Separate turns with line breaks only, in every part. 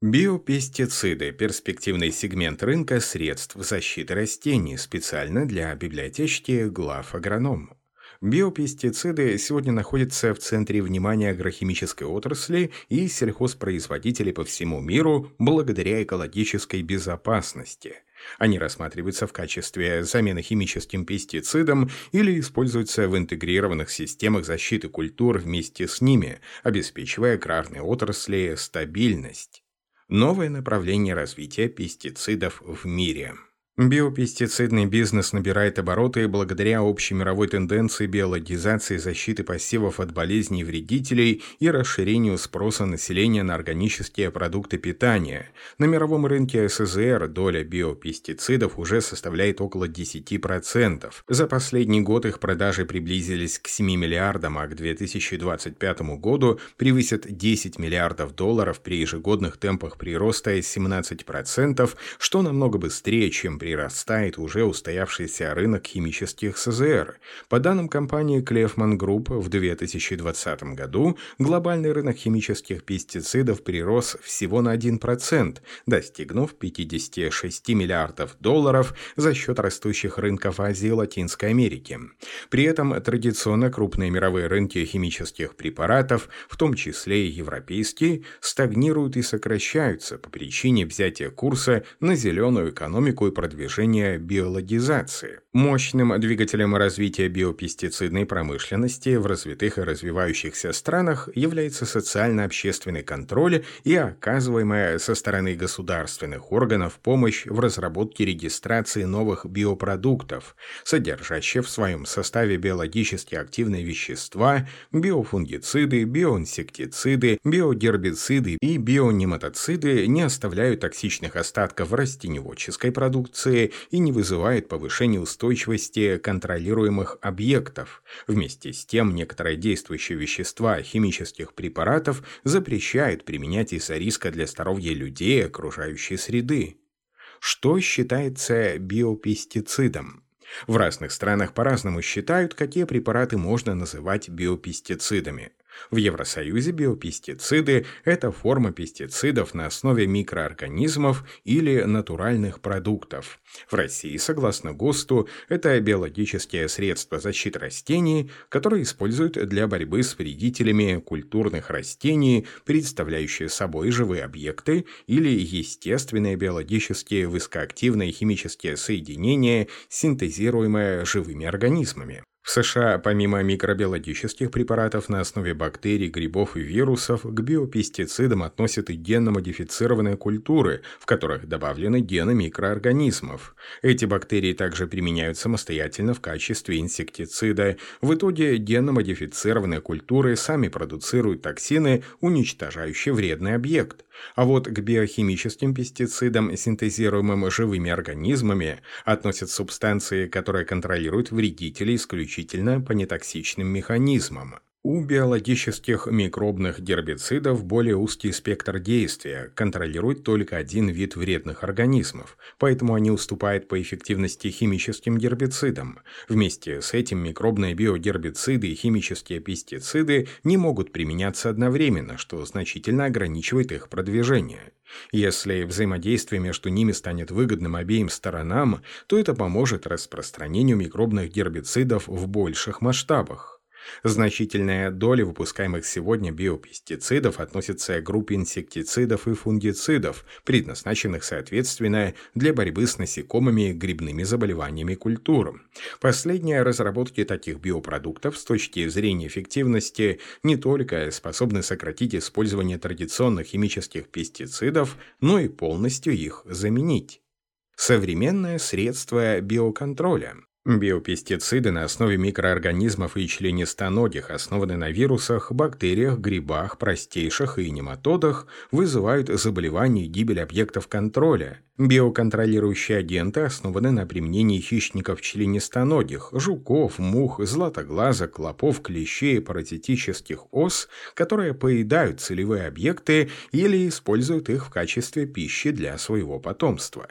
Биопестициды – перспективный сегмент рынка средств защиты растений специально для библиотечки глав агроном. Биопестициды сегодня находятся в центре внимания агрохимической отрасли и сельхозпроизводителей по всему миру благодаря экологической безопасности. Они рассматриваются в качестве замены химическим пестицидам или используются в интегрированных системах защиты культур вместе с ними, обеспечивая аграрной отрасли стабильность новое направление развития пестицидов в мире. Биопестицидный бизнес набирает обороты благодаря общей мировой тенденции биологизации защиты посевов от болезней и вредителей и расширению спроса населения на органические продукты питания. На мировом рынке СЗР доля биопестицидов уже составляет около 10%. За последний год их продажи приблизились к 7 миллиардам, а к 2025 году превысят 10 миллиардов долларов при ежегодных темпах прироста 17%, что намного быстрее, чем при прирастает уже устоявшийся рынок химических СЗР. По данным компании Kleffmann Group, в 2020 году глобальный рынок химических пестицидов прирос всего на 1%, достигнув 56 миллиардов долларов за счет растущих рынков Азии и Латинской Америки. При этом традиционно крупные мировые рынки химических препаратов, в том числе и европейские, стагнируют и сокращаются по причине взятия курса на зеленую экономику и продвижения движения биологизации. Мощным двигателем развития биопестицидной промышленности в развитых и развивающихся странах является социально-общественный контроль и оказываемая со стороны государственных органов помощь в разработке регистрации новых биопродуктов, содержащих в своем составе биологически активные вещества, биофунгициды, биоинсектициды, биогербициды и бионематоциды не оставляют токсичных остатков растеневодческой продукции, и не вызывает повышения устойчивости контролируемых объектов. Вместе с тем, некоторые действующие вещества химических препаратов запрещают применять из-за риска для здоровья людей и окружающей среды. Что считается биопестицидом? В разных странах по-разному считают, какие препараты можно называть биопестицидами. В Евросоюзе биопестициды – это форма пестицидов на основе микроорганизмов или натуральных продуктов. В России, согласно ГОСТу, это биологические средства защиты растений, которые используют для борьбы с вредителями культурных растений, представляющие собой живые объекты или естественные биологические высокоактивные химические соединения, синтезируемые живыми организмами. В США помимо микробиологических препаратов на основе бактерий, грибов и вирусов к биопестицидам относят и генно-модифицированные культуры, в которых добавлены гены микроорганизмов. Эти бактерии также применяют самостоятельно в качестве инсектицида. В итоге генно-модифицированные культуры сами продуцируют токсины, уничтожающие вредный объект. А вот к биохимическим пестицидам, синтезируемым живыми организмами, относят субстанции, которые контролируют вредители исключительно по нетоксичным механизмам. У биологических микробных гербицидов более узкий спектр действия, контролирует только один вид вредных организмов, поэтому они уступают по эффективности химическим гербицидам. Вместе с этим микробные биогербициды и химические пестициды не могут применяться одновременно, что значительно ограничивает их продвижение. Если взаимодействие между ними станет выгодным обеим сторонам, то это поможет распространению микробных гербицидов в больших масштабах. Значительная доля выпускаемых сегодня биопестицидов относится к группе инсектицидов и фунгицидов, предназначенных, соответственно, для борьбы с насекомыми и грибными заболеваниями культур. Последние разработки таких биопродуктов с точки зрения эффективности не только способны сократить использование традиционных химических пестицидов, но и полностью их заменить. Современное средство биоконтроля. Биопестициды на основе микроорганизмов и членистоногих, основаны на вирусах, бактериях, грибах, простейших и нематодах, вызывают заболевания и гибель объектов контроля. Биоконтролирующие агенты основаны на применении хищников членистоногих, жуков, мух, златоглаза, клопов, клещей и паразитических ос, которые поедают целевые объекты или используют их в качестве пищи для своего потомства.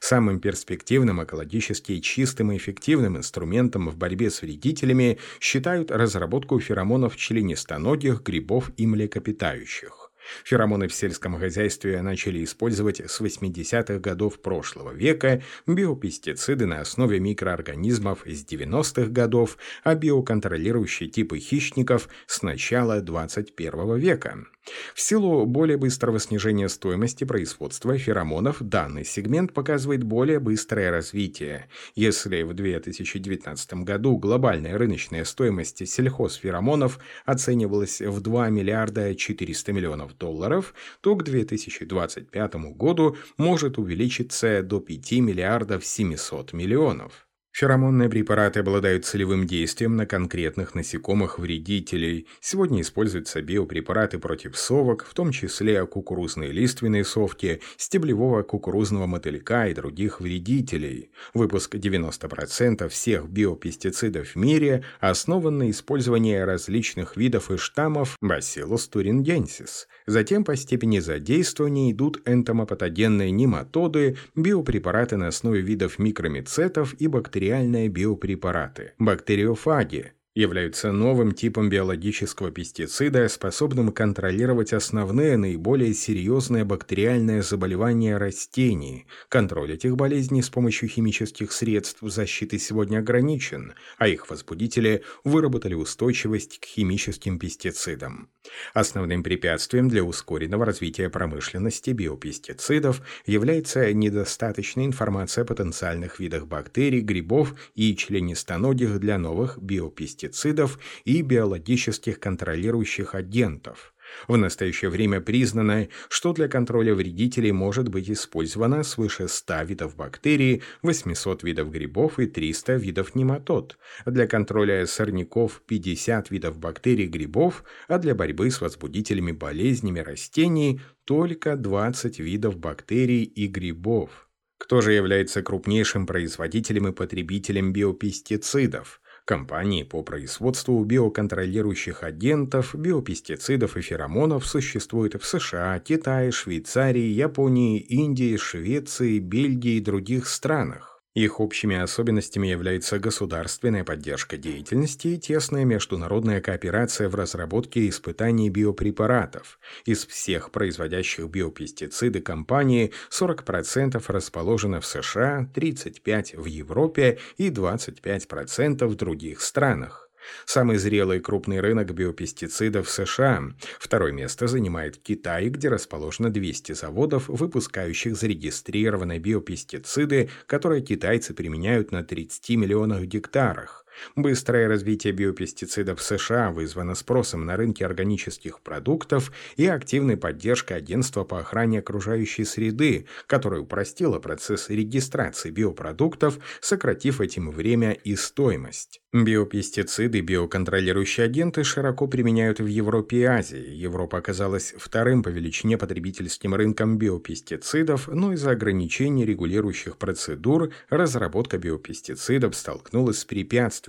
Самым перспективным, экологически чистым и эффективным инструментом в борьбе с вредителями считают разработку феромонов членистоногих, грибов и млекопитающих. Феромоны в сельском хозяйстве начали использовать с 80-х годов прошлого века, биопестициды на основе микроорганизмов с 90-х годов, а биоконтролирующие типы хищников с начала 21 века. В силу более быстрого снижения стоимости производства феромонов данный сегмент показывает более быстрое развитие. Если в 2019 году глобальная рыночная стоимость сельхозферомонов оценивалась в 2 миллиарда 400 миллионов долларов, то к 2025 году может увеличиться до 5 миллиардов 700 миллионов. Феромонные препараты обладают целевым действием на конкретных насекомых-вредителей. Сегодня используются биопрепараты против совок, в том числе кукурузные лиственные совки, стеблевого кукурузного мотылька и других вредителей. Выпуск 90% всех биопестицидов в мире основан на использовании различных видов и штаммов Bacillus thuringiensis. Затем по степени задействования идут энтомопатогенные нематоды, биопрепараты на основе видов микромицетов и бактерий бактериальные биопрепараты, бактериофаги, являются новым типом биологического пестицида, способным контролировать основные наиболее серьезные бактериальные заболевания растений. Контроль этих болезней с помощью химических средств защиты сегодня ограничен, а их возбудители выработали устойчивость к химическим пестицидам. Основным препятствием для ускоренного развития промышленности биопестицидов является недостаточная информация о потенциальных видах бактерий, грибов и членистоногих для новых биопестицидов и биологических контролирующих агентов – в настоящее время признано, что для контроля вредителей может быть использовано свыше 100 видов бактерий, 800 видов грибов и 300 видов нематод. Для контроля сорняков 50 видов бактерий и грибов, а для борьбы с возбудителями болезнями растений только 20 видов бактерий и грибов. Кто же является крупнейшим производителем и потребителем биопестицидов? Компании по производству биоконтролирующих агентов, биопестицидов и феромонов существуют в США, Китае, Швейцарии, Японии, Индии, Швеции, Бельгии и других странах. Их общими особенностями является государственная поддержка деятельности и тесная международная кооперация в разработке и испытании биопрепаратов. Из всех производящих биопестициды компании 40% расположено в США, 35% в Европе и 25% в других странах. Самый зрелый крупный рынок биопестицидов США. Второе место занимает Китай, где расположено 200 заводов, выпускающих зарегистрированные биопестициды, которые китайцы применяют на 30 миллионах гектарах. Быстрое развитие биопестицидов в США вызвано спросом на рынке органических продуктов и активной поддержкой Агентства по охране окружающей среды, которое упростило процесс регистрации биопродуктов, сократив этим время и стоимость. Биопестициды и биоконтролирующие агенты широко применяют в Европе и Азии. Европа оказалась вторым по величине потребительским рынком биопестицидов, но из-за ограничений регулирующих процедур разработка биопестицидов столкнулась с препятствиями.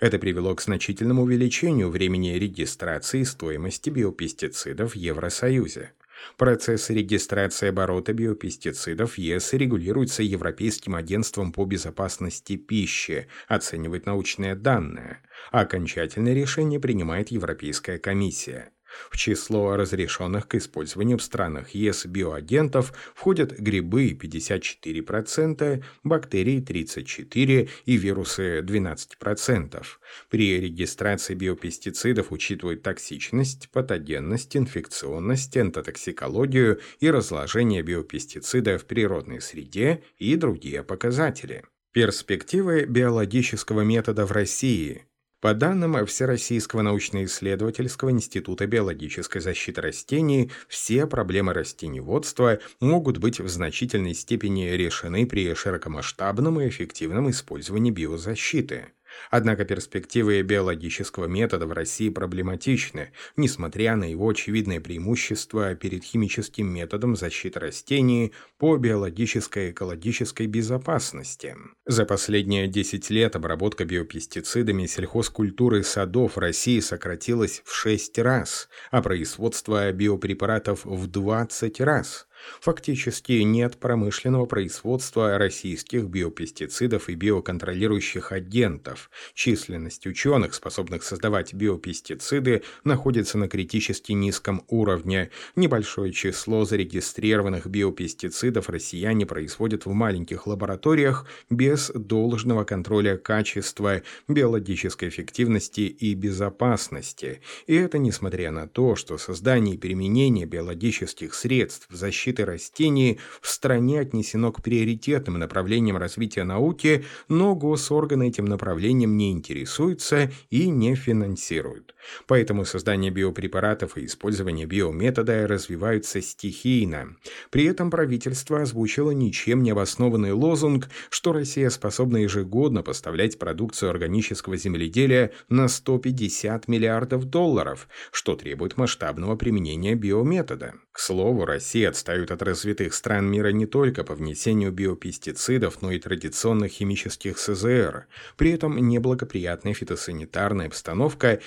Это привело к значительному увеличению времени регистрации стоимости биопестицидов в Евросоюзе. Процесс регистрации оборота биопестицидов в ЕС регулируется Европейским агентством по безопасности пищи, оценивает научные данные, а окончательное решение принимает Европейская комиссия. В число разрешенных к использованию в странах ЕС биоагентов входят грибы 54%, бактерии 34% и вирусы 12%. При регистрации биопестицидов учитывают токсичность, патогенность, инфекционность, энтотоксикологию и разложение биопестицида в природной среде и другие показатели. Перспективы биологического метода в России – по данным Всероссийского научно-исследовательского института биологической защиты растений, все проблемы растеневодства могут быть в значительной степени решены при широкомасштабном и эффективном использовании биозащиты. Однако перспективы биологического метода в России проблематичны, несмотря на его очевидное преимущество перед химическим методом защиты растений по биологической и экологической безопасности. За последние 10 лет обработка биопестицидами сельхозкультуры садов в России сократилась в 6 раз, а производство биопрепаратов в 20 раз – Фактически нет промышленного производства российских биопестицидов и биоконтролирующих агентов. Численность ученых, способных создавать биопестициды, находится на критически низком уровне. Небольшое число зарегистрированных биопестицидов россияне производят в маленьких лабораториях без должного контроля качества, биологической эффективности и безопасности. И это несмотря на то, что создание и применение биологических средств защиты защиты растений в стране отнесено к приоритетным направлениям развития науки, но госорганы этим направлением не интересуются и не финансируют. Поэтому создание биопрепаратов и использование биометода развиваются стихийно. При этом правительство озвучило ничем не обоснованный лозунг, что Россия способна ежегодно поставлять продукцию органического земледелия на 150 миллиардов долларов, что требует масштабного применения биометода. К слову, Россия отстает от развитых стран мира не только по внесению биопестицидов, но и традиционных химических СЗР. При этом неблагоприятная фитосанитарная обстановка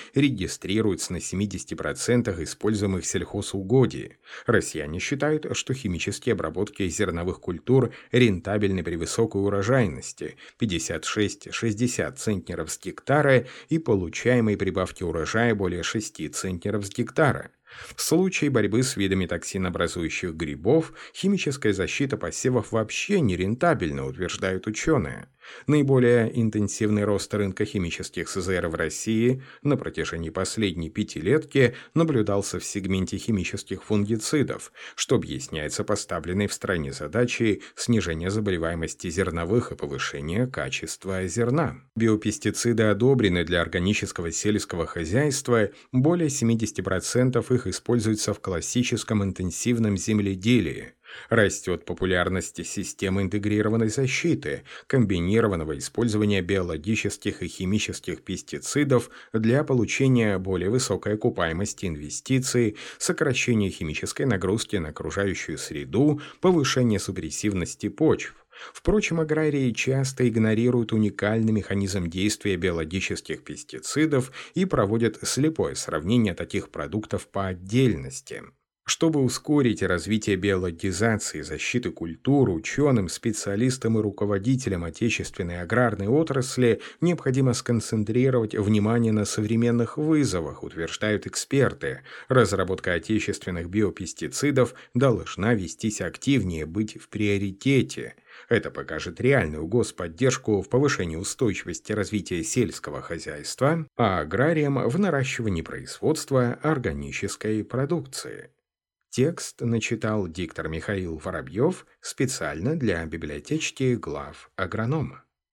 регистрируется на 70% используемых сельхозугодий. Россияне считают, что химические обработки зерновых культур рентабельны при высокой урожайности 56-60 центнеров с гектара и получаемой прибавки урожая более 6 центнеров с гектара. В случае борьбы с видами токсинообразующих грибов химическая защита посевов вообще не рентабельна, утверждают ученые. Наиболее интенсивный рост рынка химических СЗР в России на протяжении последней пятилетки наблюдался в сегменте химических фунгицидов, что объясняется поставленной в стране задачей снижения заболеваемости зерновых и повышения качества зерна. Биопестициды одобрены для органического сельского хозяйства, более 70% их используются в классическом интенсивном земледелии. Растет популярность системы интегрированной защиты, комбинированного использования биологических и химических пестицидов для получения более высокой окупаемости инвестиций, сокращения химической нагрузки на окружающую среду, повышения супрессивности почв. Впрочем, аграрии часто игнорируют уникальный механизм действия биологических пестицидов и проводят слепое сравнение таких продуктов по отдельности. Чтобы ускорить развитие биологизации, защиты культуры, ученым, специалистам и руководителям отечественной аграрной отрасли необходимо сконцентрировать внимание на современных вызовах, утверждают эксперты. Разработка отечественных биопестицидов должна вестись активнее, быть в приоритете. Это покажет реальную господдержку в повышении устойчивости развития сельского хозяйства, а аграриям в наращивании производства органической продукции. Текст начитал диктор Михаил Воробьев специально для библиотечки глав агронома.